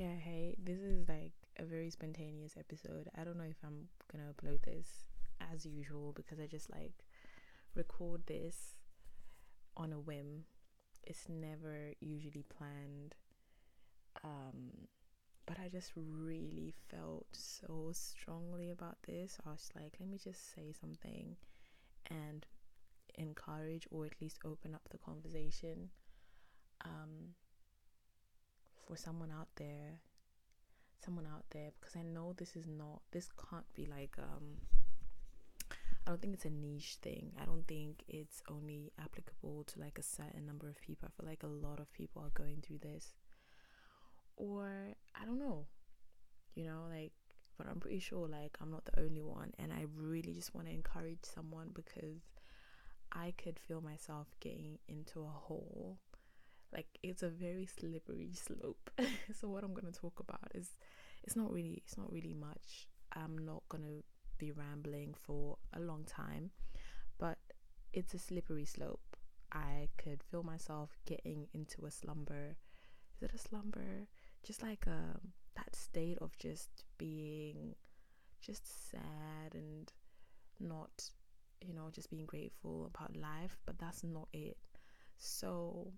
Yeah, hey, this is like a very spontaneous episode. I don't know if I'm gonna upload this as usual because I just like record this on a whim. It's never usually planned. Um, but I just really felt so strongly about this. I was like, let me just say something and encourage or at least open up the conversation. Um, for someone out there someone out there because I know this is not this can't be like um I don't think it's a niche thing. I don't think it's only applicable to like a certain number of people. I feel like a lot of people are going through this. Or I don't know. You know, like but I'm pretty sure like I'm not the only one and I really just want to encourage someone because I could feel myself getting into a hole like it's a very slippery slope. So what i'm going to talk about is it's not really it's not really much. I'm not going to be rambling for a long time but it's a slippery slope. I could feel myself getting into a slumber. Is it a slumber? Just like um that state of just being just sad and not you know just being grateful about life but that's not it. So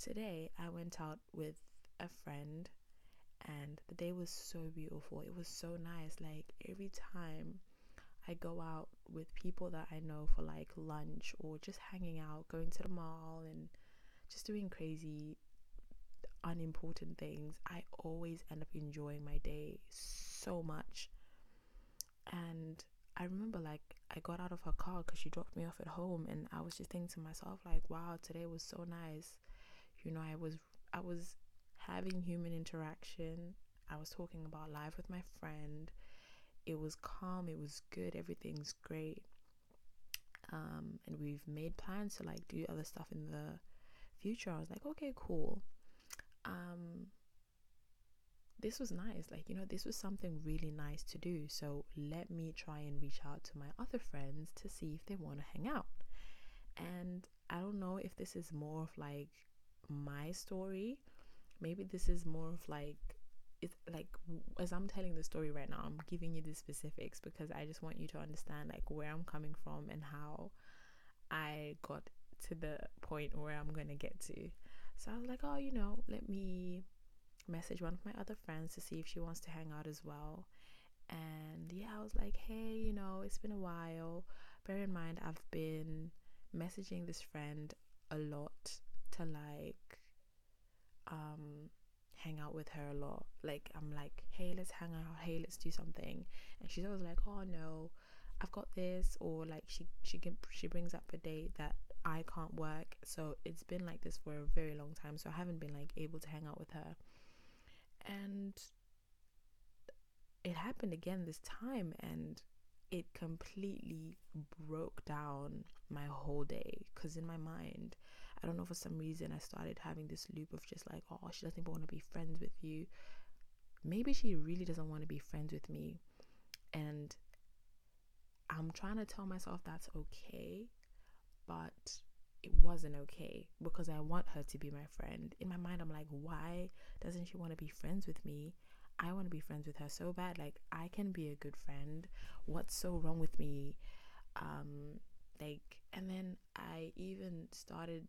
today I went out with a friend and the day was so beautiful. It was so nice. Like every time I go out with people that I know for like lunch or just hanging out, going to the mall and just doing crazy unimportant things, I always end up enjoying my day so much. And I remember like I got out of her car because she dropped me off at home and I was just thinking to myself like wow today was so nice you know i was i was having human interaction. I was talking about life with my friend. It was calm. It was good. Everything's great. Um, and we've made plans to like do other stuff in the future. I was like okay cool. Um, this was nice. Like you know this was something really nice to do. So let me try and reach out to my other friends to see if they want to hang out. And i don't know if this is more of like my story maybe this is more of like it's like as i'm telling the story right now i'm giving you the specifics because i just want you to understand like where i'm coming from and how i got to the point where i'm gonna get to. So i was like oh you know let me message one of my other friends to see if she wants to hang out as well. And yeah i was like hey you know it's been a while. Bear in mind i've been messaging this friend a lot to like um hang out with her a lot. Like I'm like, hey, let's hang out. Hey, let's do something. And she's always like, oh no, I've got this. Or like she she can she brings up a date that I can't work. So it's been like this for a very long time. So I haven't been like able to hang out with her. And it happened again this time, and it completely broke down my whole day. Cause in my mind, I don't know for some reason I started having this loop of just like, oh, she doesn't want to be friends with you. Maybe she really doesn't want to be friends with me. And I'm trying to tell myself that's okay, but it wasn't okay because I want her to be my friend. In my mind, I'm like, why doesn't she want to be friends with me? I want to be friends with her so bad. Like, I can be a good friend. What's so wrong with me? Um, like, and then I even started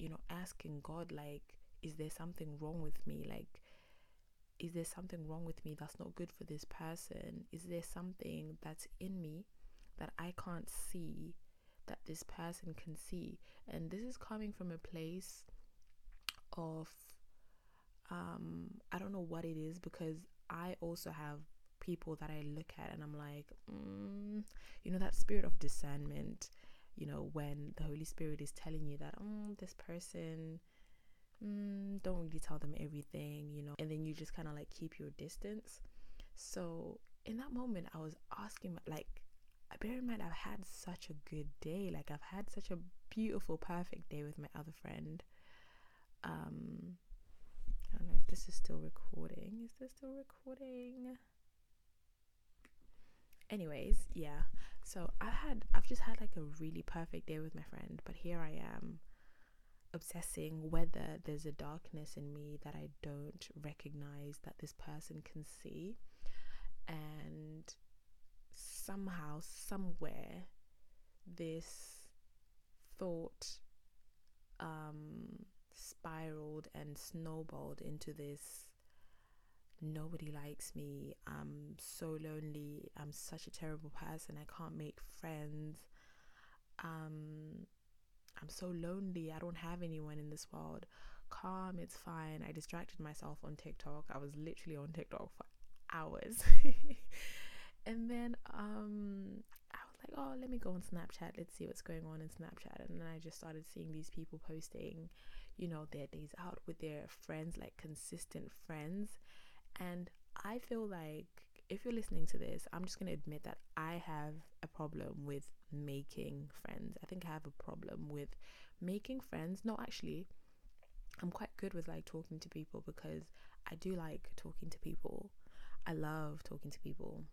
you know, asking God, like, is there something wrong with me? Like, is there something wrong with me that's not good for this person? Is there something that's in me that I can't see that this person can see? And this is coming from a place of, um, I don't know what it is because I also have people that I look at and I'm like, mm, you know, that spirit of discernment you know, when the Holy Spirit is telling you that, oh, this person, mm, don't really tell them everything, you know, and then you just kind of like keep your distance. So in that moment, I was asking, like, bear in mind, I've had such a good day. Like, I've had such a beautiful, perfect day with my other friend. Um, I don't know if this is still recording. Is this still recording? Anyways, yeah. So I've had I've just had like a really perfect day with my friend, but here I am obsessing whether there's a darkness in me that I don't recognize that this person can see. And somehow, somewhere, this thought um, spiraled and snowballed into this nobody likes me. I'm so lonely. I'm such a terrible person. I can't make friends. Um, I'm so lonely. I don't have anyone in this world. Calm, it's fine. I distracted myself on TikTok. I was literally on TikTok for hours. and then um I was like, oh, let me go on Snapchat. Let's see what's going on in Snapchat. And then I just started seeing these people posting, you know, their days out with their friends, like consistent friends. And I feel like if you're listening to this, I'm just going to admit that I have a problem with making friends. I think I have a problem with making friends. No, actually, I'm quite good with like talking to people because I do like talking to people. I love talking to people.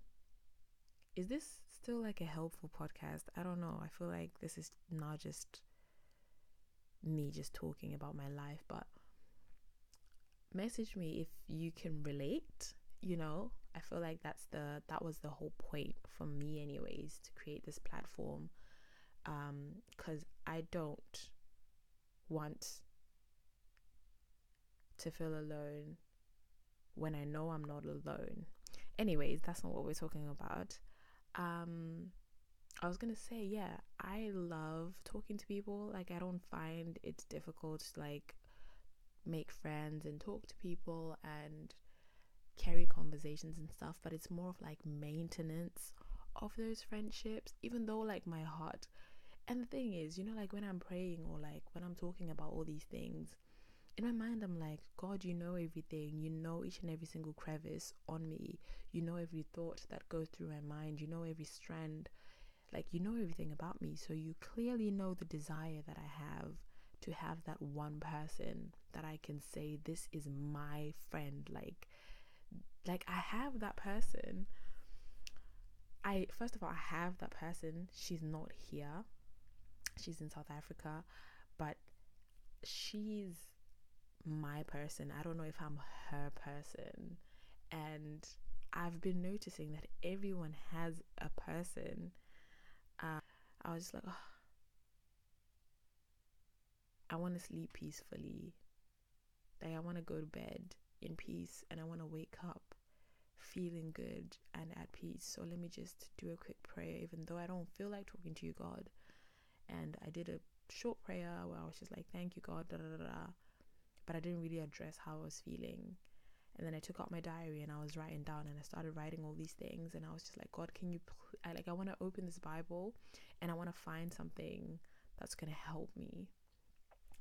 Is this still like a helpful podcast? I don't know. I feel like this is not just me just talking about my life, but message me if you can relate, you know? I feel like that's the that was the whole point for me anyways to create this platform um cuz I don't want to feel alone when I know I'm not alone. Anyways, that's not what we're talking about. Um I was going to say, yeah, I love talking to people. Like I don't find it's difficult like make friends and talk to people and carry conversations and stuff, but it's more of like maintenance of those friendships, even though like my heart. And the thing is, you know, like when I'm praying or like when I'm talking about all these things, in my mind, I'm like, God, you know everything. You know each and every single crevice on me. You know every thought that goes through my mind. You know every strand. Like, you know everything about me. So you clearly know the desire that I have to have that one person that I can say this is my friend like like I have that person. I first of all I have that person. She's not here. She's in South Africa but she's my person. I don't know if I'm her person. And I've been noticing that everyone has a person. Uh, I was just like oh I want to sleep peacefully. Like I want to go to bed in peace and I want to wake up feeling good and at peace. So let me just do a quick prayer, even though I don't feel like talking to you, God. And I did a short prayer where I was just like, Thank you, God, da da da. But I didn't really address how I was feeling. And then I took out my diary and I was writing down and I started writing all these things. And I was just like, God, can you, pl- I like, I want to open this Bible and I want to find something that's going to help me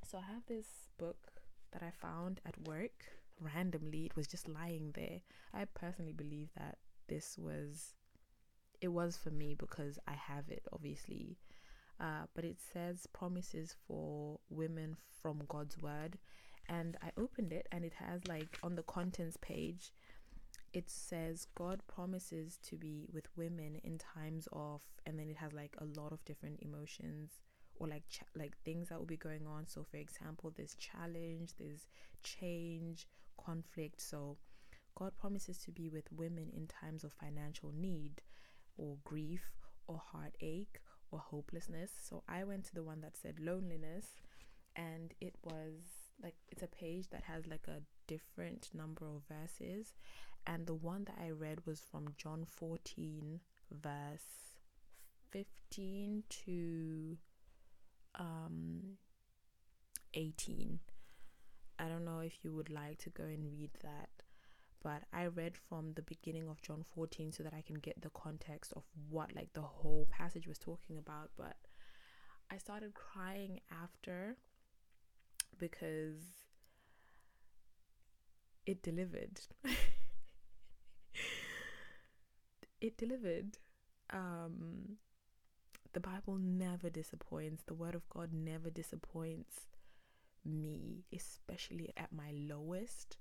so I have this book that I found at work randomly. It was just lying there. I personally believe that this was it was for me because I have it obviously. Uh, but it says promises for women from God's word and I opened it and it has like on the contents page it says God promises to be with women in times of and then it has like a lot of different emotions or like like things that will be going on. So for example there's challenge there's change conflict. So god promises to be with women in times of financial need or grief or heartache or hopelessness. So i went to the one that said loneliness and it was like it's a page that has like a different number of verses. And the one that i read was from john 14 verse 15 to um 18 i don't know if you would like to go and read that but i read from the beginning of john 14 so that i can get the context of what like the whole passage was talking about but i started crying after because it delivered. It delivered um the Bible never disappoints. The Word of God never disappoints me, especially at my lowest.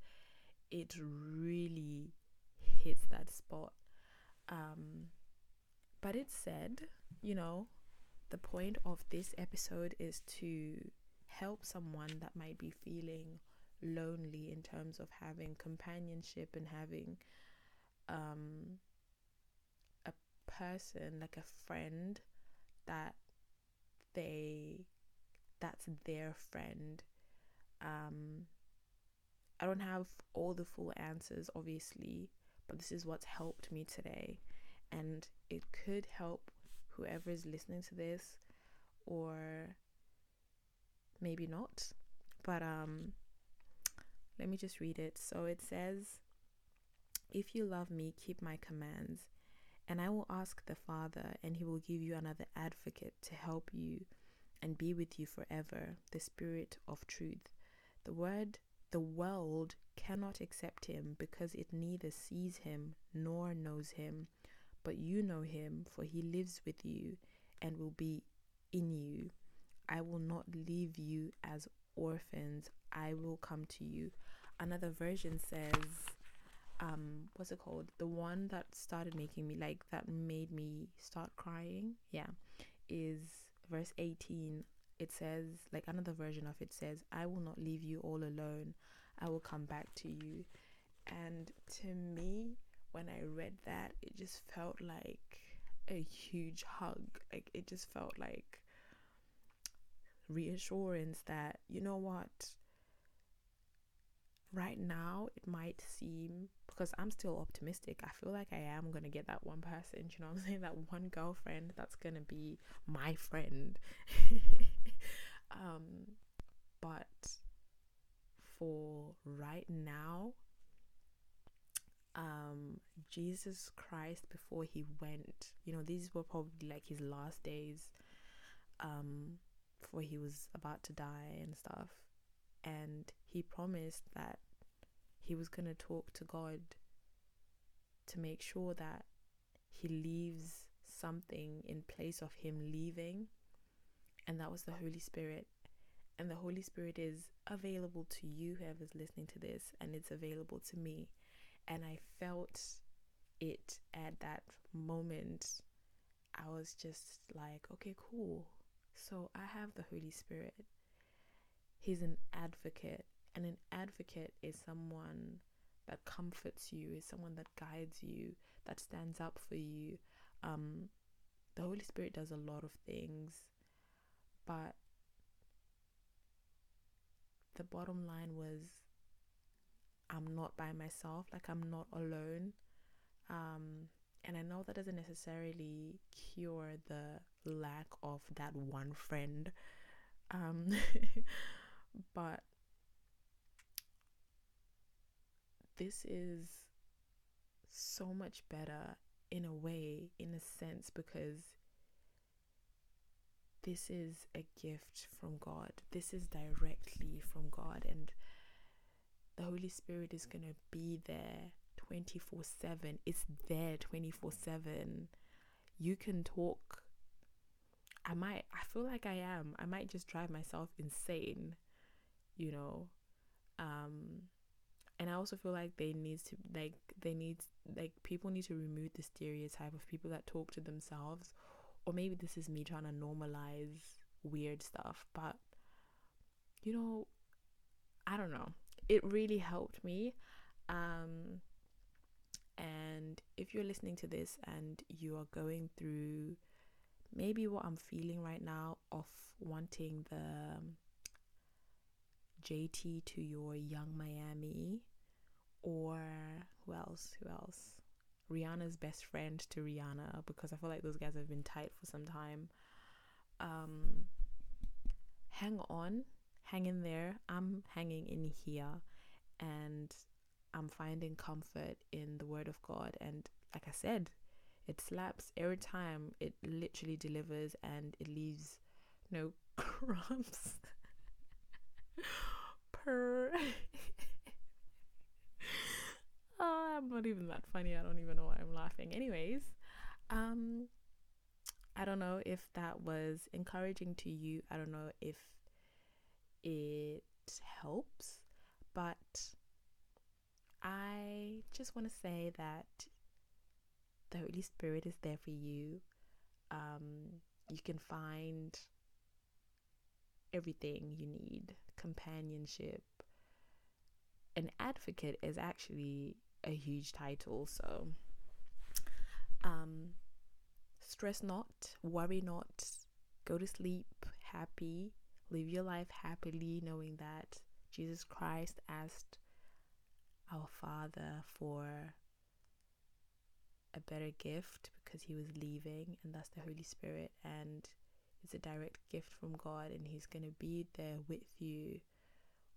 It really hits that spot. Um, but it said, you know, the point of this episode is to help someone that might be feeling lonely in terms of having companionship and having um a person like a friend that they that's their friend. Um I don't have all the full answers obviously but this is what's helped me today. And it could help whoever is listening to this or maybe not. But um let me just read it. So it says if you love me keep my commands and I will ask the Father and he will give you another advocate to help you and be with you forever the spirit of truth the word the world cannot accept him because it neither sees him nor knows him but you know him, for he lives with you and will be in you. I will not leave you as orphans, I will come to you. Another version says, um, what's it called? The one that started making me like that made me start crying, yeah, is verse 18. It says, like another version of it says, I will not leave you all alone, I will come back to you. And to me, when I read that, it just felt like a huge hug. Like it just felt like reassurance that, you know what, right now it might seem because I'm still optimistic. I feel like I am gonna get that one person, you know I'm saying? That one girlfriend that's gonna be my friend. um but for right now, um Jesus Christ before he went. You know, these were probably like his last days um before he was about to die and stuff. And he promised that he was going to talk to God to make sure that he leaves something in place of him leaving. And that was the Holy Spirit. And the Holy Spirit is available to you, whoever's listening to this, and it's available to me and I felt it at that moment. I was just like, okay, cool. So I have the Holy Spirit. He's an advocate, and an advocate is someone that comforts you, is someone that guides you, that stands up for you. Um, the Holy Spirit does a lot of things, but the bottom line was I'm not by myself, like I'm not alone. Um, and I know that doesn't necessarily cure the lack of that one friend. Um, but this is so much better in a way, in a sense, because this is a gift from God. This is directly from God. And the Holy Spirit is going to be there 24 7. It's there 24 7. You can talk. I might, I feel like I am. I might just drive myself insane, you know. Um, and I also feel like they need to, like, they need, like, people need to remove the stereotype of people that talk to themselves. Or maybe this is me trying to normalize weird stuff, but, you know, I don't know it really helped me. Um, and if you're listening to this and you are going through maybe what I'm feeling right now of wanting the JT to your Yung Miami, or who else? Who else? Rihanna's best friend to Rihanna because I feel like those guys have been tight for some time. Um, hang on hang in there. I'm hanging in here and I'm finding comfort in the word of God. And like I said, it slaps every time it literally delivers and it leaves no crumbs per. oh, I'm not even that funny. I don't even know why I'm laughing. Anyways, um, I don't know if that was encouraging to you. I don't know if it helps, but I just want to say that the Holy Spirit is there for you. Um, you can find everything you need companionship. An advocate is actually a huge title, so um, stress not, worry not, go to sleep happy, live your life happily, knowing that Jesus Christ asked our Father for a better gift because he was leaving, and that's the Holy Spirit, and it's a direct gift from God, and He's going to be there with you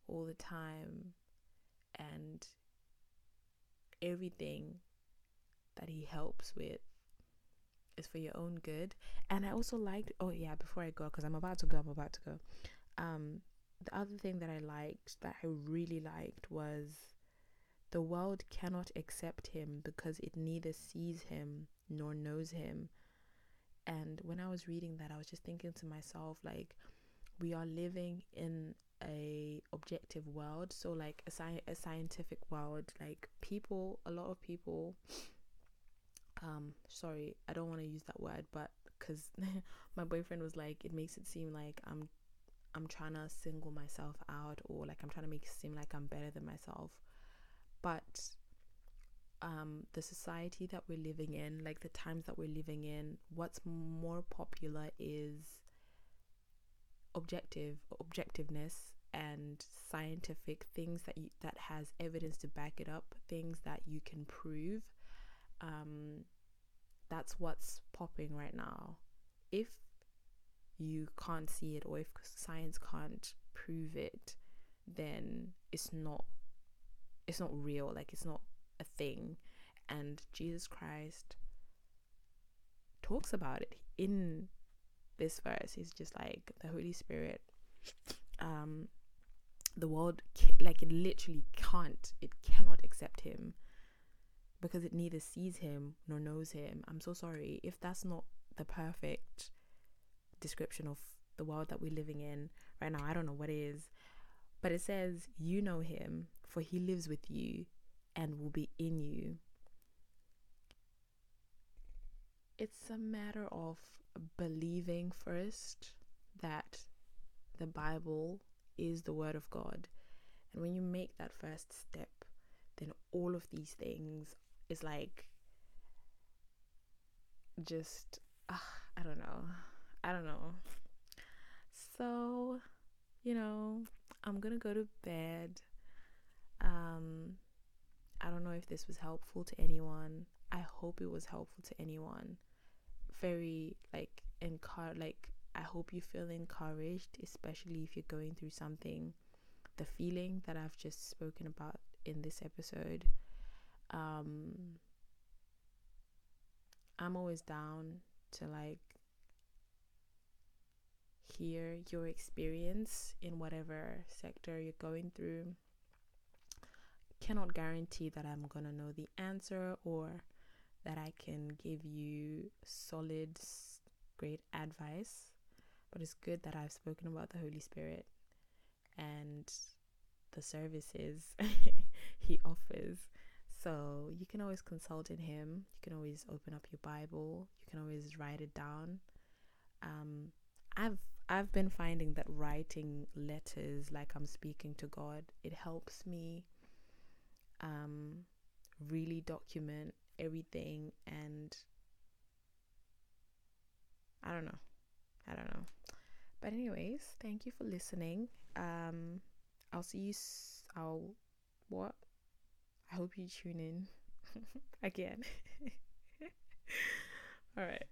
all the time, and everything that He helps with is for your own good. And I also liked, oh yeah, before I go, because I'm about to go, I'm about to go. Um, the other thing that I liked, that I really liked, was the world cannot accept him because it neither sees him nor knows him. And when I was reading that, I was just thinking to myself, like, we are living in a objective world. So like a, sci- a scientific world like people a lot of people um sorry i don't want to use that word but because my boyfriend was like it makes it seem like i'm i'm trying to single myself out or like i'm trying to make it seem like i'm better than myself. But um the society that we're living in like the times that we're living in what's more popular is objective objectiveness and scientific things that you that has evidence to back it up things that you can prove um, that's what's popping right now. If you can't see it or if science can't prove it, then it's not it's not real, like it's not a thing. And Jesus Christ talks about it in this verse. He's just like the Holy Spirit um the world like it literally can't it cannot accept him because it neither sees him nor knows him. I'm so sorry if that's not the perfect description of the world that we're living in right now. I don't know what is. But it says, You know him, for he lives with you and will be in you. It's a matter of believing first that the Bible is the Word of God. And when you make that first step, then all of these things is like just uh, I don't know. I don't know. So, you know, I'm to go to bed. Um I don't know if this was helpful to anyone. I hope it was helpful to anyone. Very like encourage like I hope you feel encouraged, especially if you're going through something. The feeling that I've just spoken about in this episode um I'm always down to like hear your experience in whatever sector you're going through. Cannot guarantee that I'm gonna know the answer or that I can give you solid, great advice, but it's good that I've spoken about the Holy Spirit and the services He offers so you can always consult in Him. You can always open up your Bible. You can always write it down. Um, I've I've been finding that writing letters like I'm speaking to God, it helps me um, really document everything and I don't know. I don't know. But anyways, thank you for listening. Um I'll see you s- I'll what? I hope you tune in again. All right.